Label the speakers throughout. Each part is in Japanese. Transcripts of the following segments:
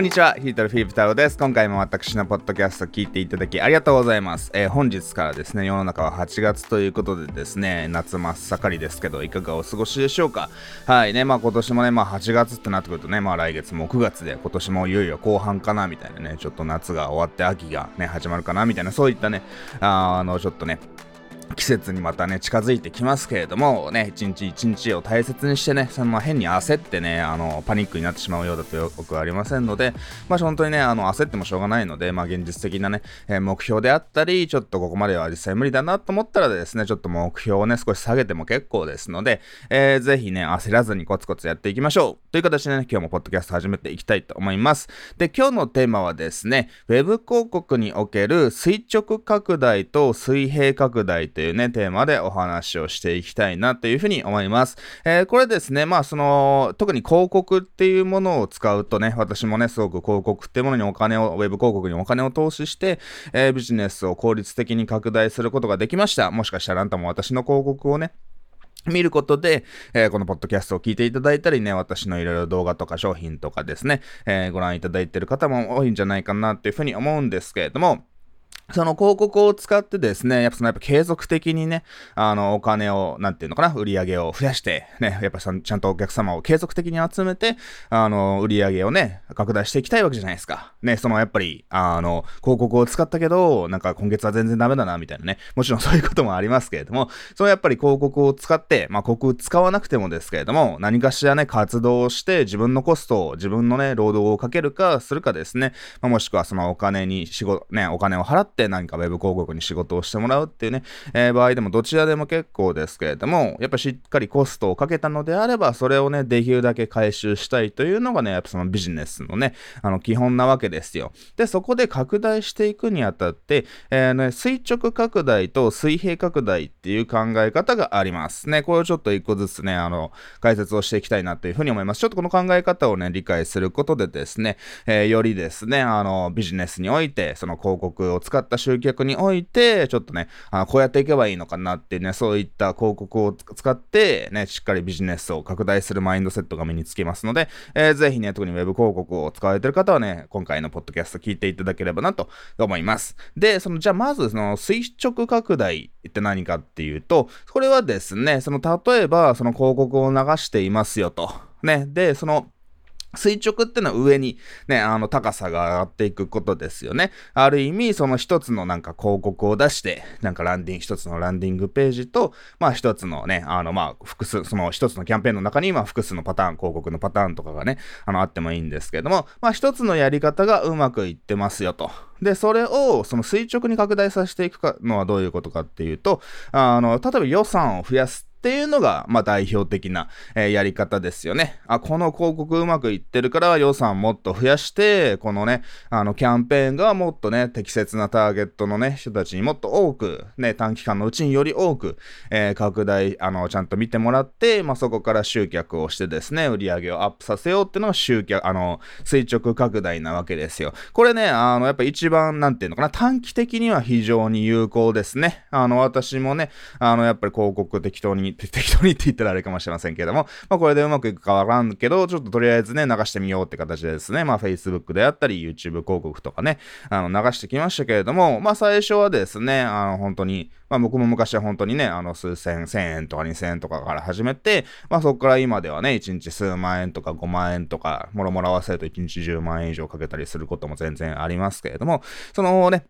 Speaker 1: こんにちは、ヒートルフィリップ太郎です。今回も私のポッドキャストを聞いていただきありがとうございます。えー、本日からですね、世の中は8月ということでですね、夏真っ盛りですけど、いかがお過ごしでしょうか？はいね、まあ今年もね、まあ8月ってなってくるとね、まあ来月も9月で、今年もいよいよ後半かな、みたいなね、ちょっと夏が終わって秋がね、始まるかな、みたいな、そういったね、あの、ちょっとね、季節にまたね、近づいてきますけれども、ね、一日一日を大切にしてね、その変に焦ってね、あの、パニックになってしまうようだとよくありませんので、まあ本当にね、あの、焦ってもしょうがないので、まあ現実的なね、えー、目標であったり、ちょっとここまでは実際無理だなと思ったらですね、ちょっと目標をね、少し下げても結構ですので、えー、ぜひね、焦らずにコツコツやっていきましょう。という形でね、今日もポッドキャスト始めていきたいと思います。で、今日のテーマはですね、Web 広告における垂直拡大と水平拡大とていうね、テーマでお話をしていきたいなというふうに思います。えー、これですね、まあその、特に広告っていうものを使うとね、私もね、すごく広告っていうものにお金を、ウェブ広告にお金を投資して、えー、ビジネスを効率的に拡大することができました。もしかしたらあんたも私の広告をね、見ることで、えー、このポッドキャストを聞いていただいたりね、私のいろいろ動画とか商品とかですね、えー、ご覧いただいている方も多いんじゃないかなっていうふうに思うんですけれども、その広告を使ってですね、やっぱそのやっぱ継続的にね、あの、お金を、なんていうのかな、売り上げを増やして、ね、やっぱちゃんとお客様を継続的に集めて、あの、売り上げをね、拡大していきたいわけじゃないですか。ね、そのやっぱり、あの、広告を使ったけど、なんか今月は全然ダメだな、みたいなね。もちろんそういうこともありますけれども、そのやっぱり広告を使って、まあ、広告使わなくてもですけれども、何かしらね、活動をして自分のコストを、自分のね、労働をかけるか、するかですね、まあ、もしくはそのお金に仕事、ね、お金を払って何かウェブ広告に仕事をしてもらうっていうね、えー、場合でもどちらでも結構ですけれども、やっぱしっかりコストをかけたのであれば、それをね、できるだけ回収したいというのがね、やっぱそのビジネスのね、あの、基本なわけですよ。で、そこで拡大していくにあたって、えー、ね、垂直拡大と水平拡大っていう考え方がありますね。これをちょっと一個ずつね、あの、解説をしていきたいなというふうに思います。ちょっとこの考え方をね、理解することでですね、えー、よりですね、あの、ビジネスにおいて、その広告を使った集客において、ちょっとね、あこうやっていけばいいのかなってね、そういった広告を使って、ね、しっかりビジネスを拡大するマインドセットが身につきますので、えー、ぜひね、特に Web 広告を使われてる方はね、今回のポッドキャスト聞いていただければなと思います。で、その、じゃあまず、その垂直拡大って何かっていうと、これはですね、その、例えば、その広告を流していますよと。ね、で、その、垂直ってのは上にね、あの高さが上がっていくことですよね。ある意味、その一つのなんか広告を出して、なんかランディング、一つのランディングページと、まあ一つのね、あのまあ複数、その一つのキャンペーンの中に、まあ複数のパターン、広告のパターンとかがね、あのあってもいいんですけども、まあ一つのやり方がうまくいってますよと。で、それをその垂直に拡大させていくかのはどういうことかっていうと、あの、例えば予算を増やすっていうのが、まあ代表的な、えー、やり方ですよね。あ、この広告うまくいってるから予算もっと増やして、このね、あのキャンペーンがもっとね、適切なターゲットのね、人たちにもっと多く、ね、短期間のうちにより多く、えー、拡大、あの、ちゃんと見てもらって、まあそこから集客をしてですね、売り上げをアップさせようっていうのが集客、あの、垂直拡大なわけですよ。これね、あの、やっぱ一番、なんていうのかな、短期的には非常に有効ですね。あの、私もね、あの、やっぱり広告適当に 適当にって言ったらあれかもしれませんけども、まあこれでうまくいくかわからんけど、ちょっととりあえずね、流してみようって形でですね、まあ Facebook であったり、YouTube 広告とかね、あの流してきましたけれども、まあ最初はですね、あの本当に、まあ僕も昔は本当にね、あの数千、千円とか二千円とかから始めて、まあそこから今ではね、一日数万円とか5万円とか、もろもろ合わせると一日10万円以上かけたりすることも全然ありますけれども、そのね、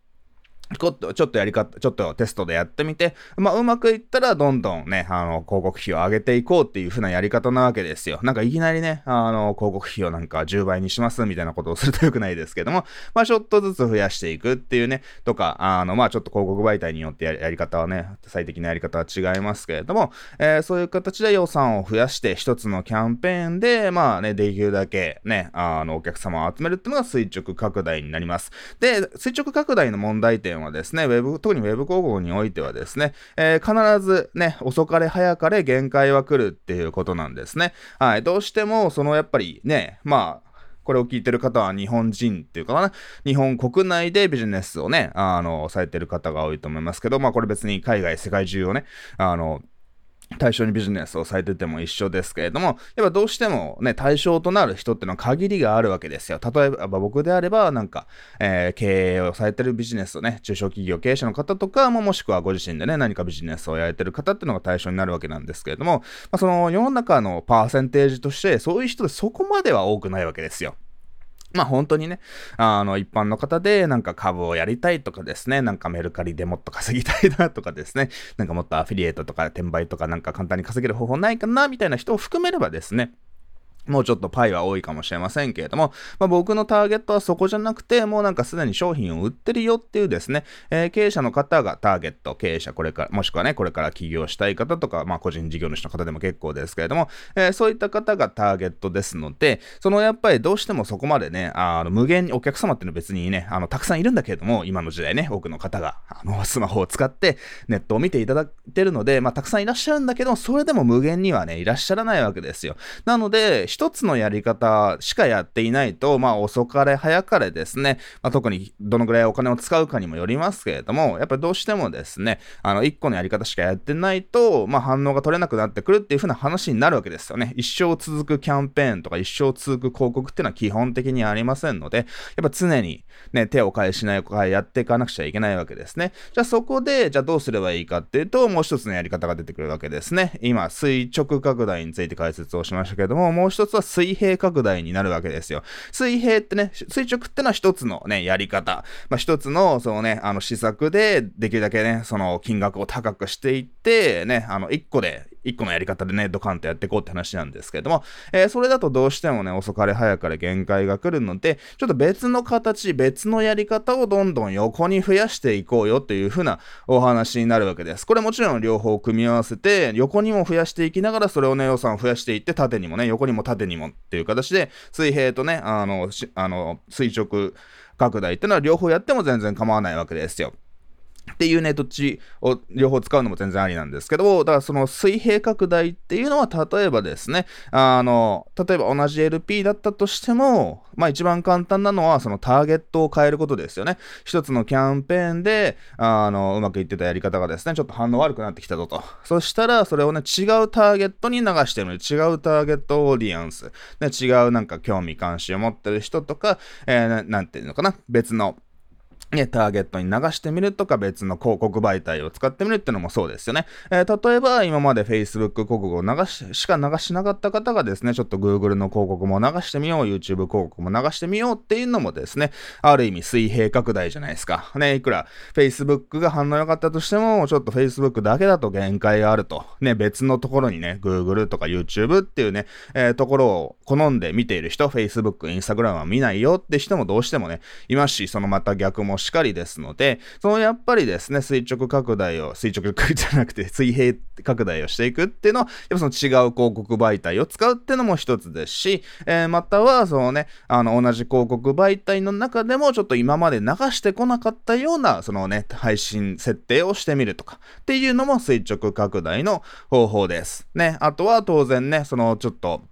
Speaker 1: ちょっと、ちょっとやり方、ちょっとテストでやってみて、まあ、うまくいったら、どんどんね、あの、広告費を上げていこうっていう風なやり方なわけですよ。なんかいきなりね、あの、広告費をなんか10倍にしますみたいなことをするとよくないですけども、まあ、ちょっとずつ増やしていくっていうね、とか、あの、まあ、ちょっと広告媒体によってやり方はね、最適なやり方は違いますけれども、えー、そういう形で予算を増やして、一つのキャンペーンで、まあね、できるだけね、あの、お客様を集めるっていうのが垂直拡大になります。で、垂直拡大の問題点はですね、ウェブ特に Web 広告においてはですね、えー、必ずね、遅かれ早かれ限界は来るっていうことなんですね。はい。どうしても、そのやっぱりね、まあ、これを聞いてる方は日本人っていうかな、日本国内でビジネスをね、あの、されてる方が多いと思いますけど、まあこれ別に海外、世界中をね、あの、対象にビジネスをされてても一緒ですけれども、やっぱどうしてもね、対象となる人ってのは限りがあるわけですよ。例えば僕であれば、なんか、えー、経営をされてるビジネスをね、中小企業経営者の方とかも、もしくはご自身でね、何かビジネスをやれてる方っていうのが対象になるわけなんですけれども、まあ、その世の中のパーセンテージとして、そういう人でそこまでは多くないわけですよ。まあ本当にね、あの、一般の方でなんか株をやりたいとかですね、なんかメルカリでもっと稼ぎたいなとかですね、なんかもっとアフィリエイトとか転売とかなんか簡単に稼げる方法ないかなみたいな人を含めればですね、もうちょっとパイは多いかもしれませんけれども、まあ、僕のターゲットはそこじゃなくて、もうなんかすでに商品を売ってるよっていうですね、えー、経営者の方がターゲット、経営者、これから、もしくはね、これから起業したい方とか、まあ個人事業主の方でも結構ですけれども、えー、そういった方がターゲットですので、そのやっぱりどうしてもそこまでね、あの無限にお客様っていうのは別にね、あの、たくさんいるんだけれども、今の時代ね、多くの方が、あの、スマホを使ってネットを見ていただいてるので、まあたくさんいらっしゃるんだけど、それでも無限にはね、いらっしゃらないわけですよ。なので、一つのやり方しかやっていないと、まあ遅かれ早かれですね、まあ、特にどのぐらいお金を使うかにもよりますけれども、やっぱりどうしてもですね、あの、一個のやり方しかやってないと、まあ反応が取れなくなってくるっていう風な話になるわけですよね。一生続くキャンペーンとか一生続く広告っていうのは基本的にありませんので、やっぱ常にね、手を変えしないかやっていかなくちゃいけないわけですね。じゃあそこで、じゃあどうすればいいかっていうと、もう一つのやり方が出てくるわけですね。今、垂直拡大について解説をしましたけれども、もう一つは水平拡大になるわけですよ。水平ってね、垂直ってのは一つのね、やり方。まあ、一つの、そのね、あの施策で、できるだけね、その金額を高くしていって、ね、あの、一個で一個のやり方でね、ドカンとやっていこうって話なんですけれども、えー、それだとどうしてもね、遅かれ早かれ限界が来るので、ちょっと別の形、別のやり方をどんどん横に増やしていこうよっていう風なお話になるわけです。これもちろん両方組み合わせて、横にも増やしていきながら、それをね、予算を増やしていって、縦にもね、横にも縦にもっていう形で、水平とね、あの、あの垂直拡大っていうのは両方やっても全然構わないわけですよ。っていうね、どっちを両方使うのも全然ありなんですけど、だからその水平拡大っていうのは、例えばですね、あの、例えば同じ LP だったとしても、まあ一番簡単なのは、そのターゲットを変えることですよね。一つのキャンペーンで、あの、うまくいってたやり方がですね、ちょっと反応悪くなってきたぞと。そしたら、それをね、違うターゲットに流してる違うターゲットオーディエンス、ね、違うなんか興味関心を持ってる人とか、えー、なんていうのかな、別の、ね、ターゲットに流してみるとか別の広告媒体を使ってみるっていうのもそうですよね。えー、例えば今まで Facebook 広告を流し、しか流しなかった方がですね、ちょっと Google の広告も流してみよう、YouTube 広告も流してみようっていうのもですね、ある意味水平拡大じゃないですか。ね、いくら Facebook が反応良かったとしても、ちょっと Facebook だけだと限界があると。ね、別のところにね、Google とか YouTube っていうね、えー、ところを好んで見ている人、Facebook、Instagram は見ないよって人もどうしてもね、いますし、そのまた逆もしかりですので、そのやっぱりですね、垂直拡大を、垂直じゃなくて水平拡大をしていくっていうのは、やっぱその違う広告媒体を使うっていうのも一つですし、えー、またはそのね、あの同じ広告媒体の中でもちょっと今まで流してこなかったような、そのね、配信設定をしてみるとかっていうのも垂直拡大の方法です。ね、あとは当然ね、そのちょっと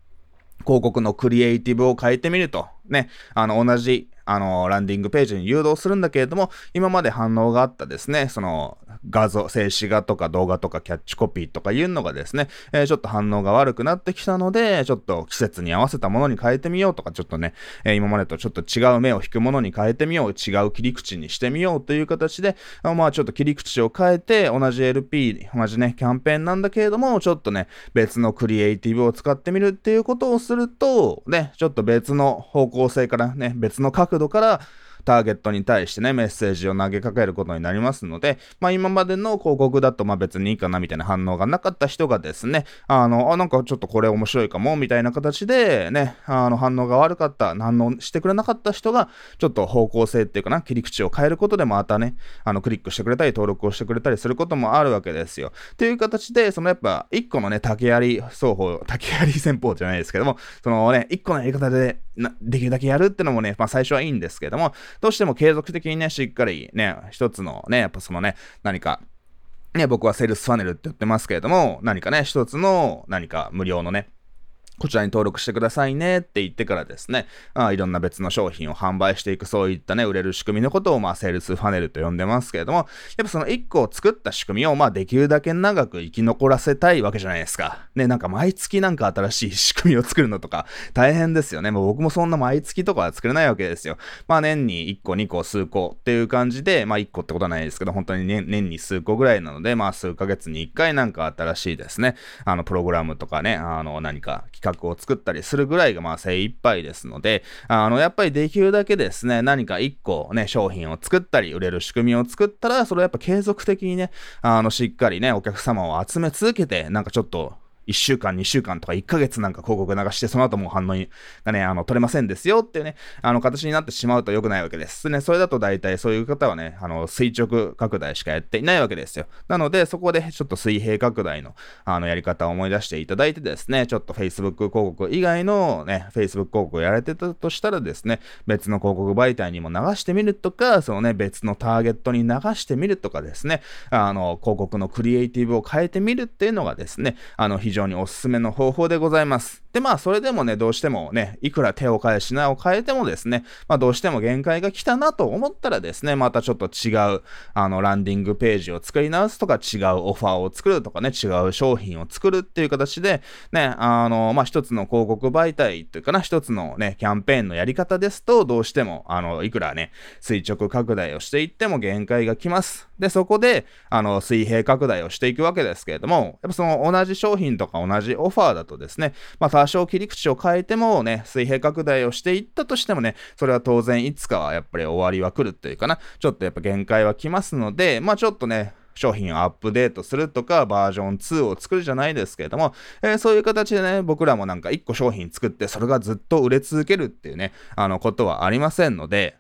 Speaker 1: 広告のクリエイティブを変えてみると、ね、あの同じあの、ランディングページに誘導するんだけれども、今まで反応があったですね、その、画像、静止画とか動画とかキャッチコピーとかいうのがですね、えー、ちょっと反応が悪くなってきたので、ちょっと季節に合わせたものに変えてみようとか、ちょっとね、えー、今までとちょっと違う目を引くものに変えてみよう、違う切り口にしてみようという形で、あまあちょっと切り口を変えて、同じ LP、同じね、キャンペーンなんだけれども、ちょっとね、別のクリエイティブを使ってみるっていうことをすると、ね、ちょっと別の方向性からね、別の角度から、ターゲットに対してね、メッセージを投げかけることになりますので、まあ今までの広告だとまあ別にいいかなみたいな反応がなかった人がですね、あの、あ、なんかちょっとこれ面白いかもみたいな形でね、あの反応が悪かった、反応してくれなかった人が、ちょっと方向性っていうかな、切り口を変えることでまたね、あのクリックしてくれたり登録をしてくれたりすることもあるわけですよ。っていう形で、そのやっぱ一個のね、竹槍双方、竹槍戦法じゃないですけども、そのね、一個のやり方でなできるだけやるってのもね、まあ最初はいいんですけども、どうしても継続的にね、しっかりね、一つのね、やっぱそのね、何か、ね、僕はセールスファネルって言ってますけれども、何かね、一つの何か無料のね、こちらに登録してくださいねって言ってからですね、あいろんな別の商品を販売していく、そういったね、売れる仕組みのことを、まあ、セールスファネルと呼んでますけれども、やっぱその1個を作った仕組みを、まあ、できるだけ長く生き残らせたいわけじゃないですか。ね、なんか毎月なんか新しい仕組みを作るのとか、大変ですよね。もう僕もそんな毎月とかは作れないわけですよ。まあ、年に1個、2個、数個っていう感じで、まあ、1個ってことはないですけど、本当に年年に数個ぐらいなので、まあ、数ヶ月に1回なんか新しいですね、あの、プログラムとかね、あの、何か企画を作ったりするぐらいがまあ精一杯ですので、あの、やっぱりできるだけですね、何か1個ね、商品を作ったり、売れる仕組みを作ったら、それはやっぱ継続的にね、あの、しっかりね、お客様を集め続けて、なんかちょっと、1週間、2週間とか1ヶ月なんか広告流して、その後もう反応がね、あの、取れませんですよっていうね、あの、形になってしまうと良くないわけです。ね、それだと大体そういう方はね、あの、垂直拡大しかやっていないわけですよ。なので、そこでちょっと水平拡大の、あの、やり方を思い出していただいてですね、ちょっと Facebook 広告以外のね、Facebook 広告をやれてたとしたらですね、別の広告媒体にも流してみるとか、そのね、別のターゲットに流してみるとかですね、あの、広告のクリエイティブを変えてみるっていうのがですね、あの、非常におすすめの方法でございます。で、まあ、それでもね、どうしてもね、いくら手を変え品を変えてもですね、まあ、どうしても限界が来たなと思ったらですね、またちょっと違う、あの、ランディングページを作り直すとか、違うオファーを作るとかね、違う商品を作るっていう形で、ね、あの、まあ、一つの広告媒体というかな、一つのね、キャンペーンのやり方ですと、どうしても、あの、いくらね、垂直拡大をしていっても限界が来ます。で、そこで、あの、水平拡大をしていくわけですけれども、やっぱその同じ商品とか同じオファーだとですね、まあ少切り口を変えてもね、水平拡大をしていったとしてもね、それは当然いつかはやっぱり終わりは来るというかな、ちょっとやっぱ限界は来ますので、まあちょっとね、商品をアップデートするとか、バージョン2を作るじゃないですけれども、えー、そういう形でね、僕らもなんか1個商品作って、それがずっと売れ続けるっていうね、あのことはありませんので、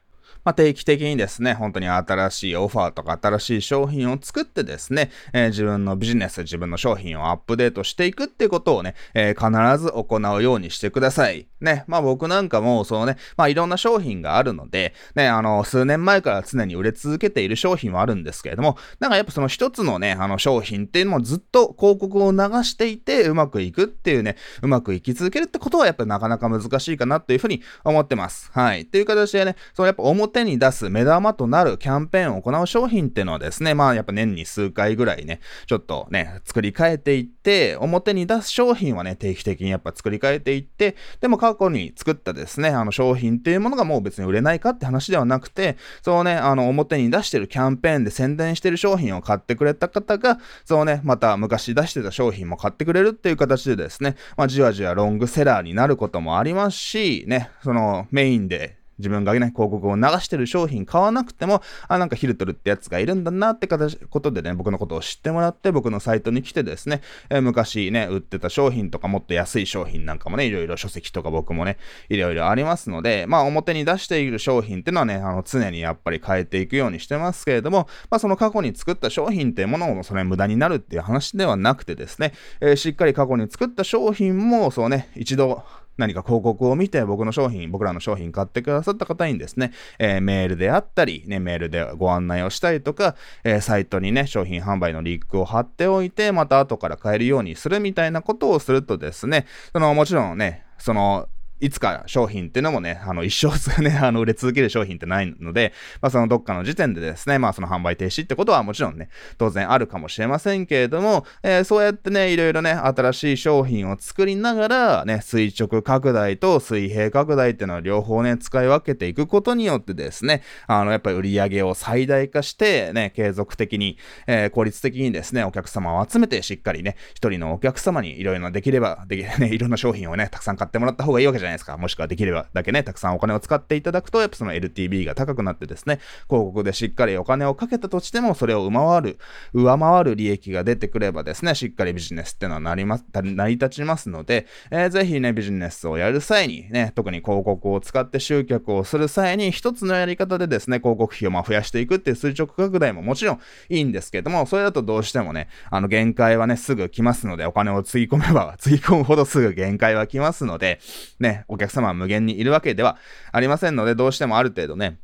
Speaker 1: まあ、定期的にですね、本当に新しいオファーとか新しい商品を作ってですね、えー、自分のビジネス、自分の商品をアップデートしていくっていうことをね、えー、必ず行うようにしてください。ね、まあ僕なんかも、そのね、まあいろんな商品があるので、ね、あの、数年前から常に売れ続けている商品はあるんですけれども、なんかやっぱその一つのね、あの商品っていうのもずっと広告を流していてうまくいくっていうね、うまくいき続けるってことはやっぱなかなか難しいかなっていうふうに思ってます。はい。っていう形でね、そのやっぱ表に出す目玉となるキャンペーンを行う商品っていうのはですね、まあやっぱ年に数回ぐらいね、ちょっとね、作り変えていって、表に出す商品はね、定期的にやっぱ作り変えていって、でも過去に作ったですね、あの商品っていうものがもう別に売れないかって話ではなくて、そうね、あの表に出してるキャンペーンで宣伝してる商品を買ってくれた方が、そうね、また昔出してた商品も買ってくれるっていう形でですね、まあじわじわロングセラーになることもありますし、ね、そのメインで自分がね、広告を流してる商品買わなくても、あ、なんかヒルトルってやつがいるんだなって形ことでね、僕のことを知ってもらって、僕のサイトに来てですね、えー、昔ね、売ってた商品とかもっと安い商品なんかもね、いろいろ書籍とか僕もね、いろいろありますので、まあ表に出している商品ってのはね、あの常にやっぱり変えていくようにしてますけれども、まあその過去に作った商品っていうものもそれ無駄になるっていう話ではなくてですね、えー、しっかり過去に作った商品もそうね、一度何か広告を見て僕の商品、僕らの商品買ってくださった方にですね、えー、メールであったり、ね、メールでご案内をしたりとか、えー、サイトにね、商品販売のリンクを貼っておいて、また後から買えるようにするみたいなことをするとですね、そのもちろんね、そのいつか商品っていうのもね、あの、一生ね、あの、売れ続ける商品ってないので、まあ、そのどっかの時点でですね、まあ、その販売停止ってことはもちろんね、当然あるかもしれませんけれども、えー、そうやってね、いろいろね、新しい商品を作りながら、ね、垂直拡大と水平拡大っていうのは両方ね、使い分けていくことによってですね、あの、やっぱり売り上げを最大化して、ね、継続的に、えー、効率的にですね、お客様を集めてしっかりね、一人のお客様にいろいろなできれば、できね、いろんな商品をね、たくさん買ってもらった方がいいわけじゃないゃないですか。もしくはできればだけね、たくさんお金を使っていただくと、やっぱその LTV が高くなってですね、広告でしっかりお金をかけたとしても、それを上回る、上回る利益が出てくればですね、しっかりビジネスっていうのはなります、成り立ちますので、えー、ぜひね、ビジネスをやる際にね、特に広告を使って集客をする際に、一つのやり方でですね、広告費をま増やしていくっていう垂直拡大ももちろんいいんですけども、それだとどうしてもね、あの限界はね、すぐ来ますので、お金をつぎ込めば、つぎ込むほどすぐ限界は来ますので、ね、お客様は無限にいるわけではありませんので、どうしてもある程度ね、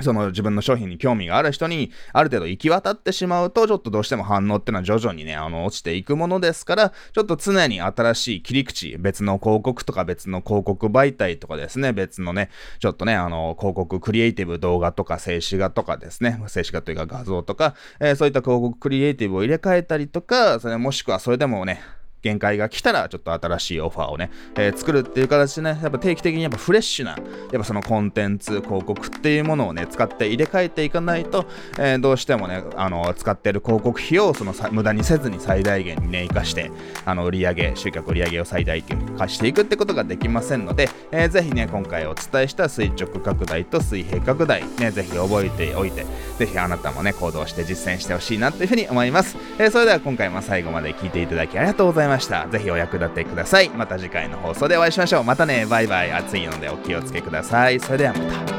Speaker 1: その自分の商品に興味がある人にある程度行き渡ってしまうと、ちょっとどうしても反応ってのは徐々にね、あの、落ちていくものですから、ちょっと常に新しい切り口、別の広告とか別の広告媒体とかですね、別のね、ちょっとね、あの、広告クリエイティブ動画とか静止画とかですね、静止画というか画像とか、えー、そういった広告クリエイティブを入れ替えたりとか、それもしくはそれでもね、限界が来たら、ちょっと新しいオファーをね、えー、作るっていう形でね、やっぱ定期的にやっぱフレッシュな、やっぱそのコンテンツ、広告っていうものをね、使って入れ替えていかないと、えー、どうしてもね、あの、使ってる広告費をその無駄にせずに最大限にね、活かして、あの、売上集客売上げを最大限化していくってことができませんので、えー、ぜひね、今回お伝えした垂直拡大と水平拡大、ね、ぜひ覚えておいて、ぜひあなたもね、行動して実践してほしいなというふうに思います。えー、それでは今回も最後まで聞いていただきありがとうございますいました。ぜひお役立てください。また次回の放送でお会いしましょう。またね、バイバイ。暑いのでお気をつけください。それではまた。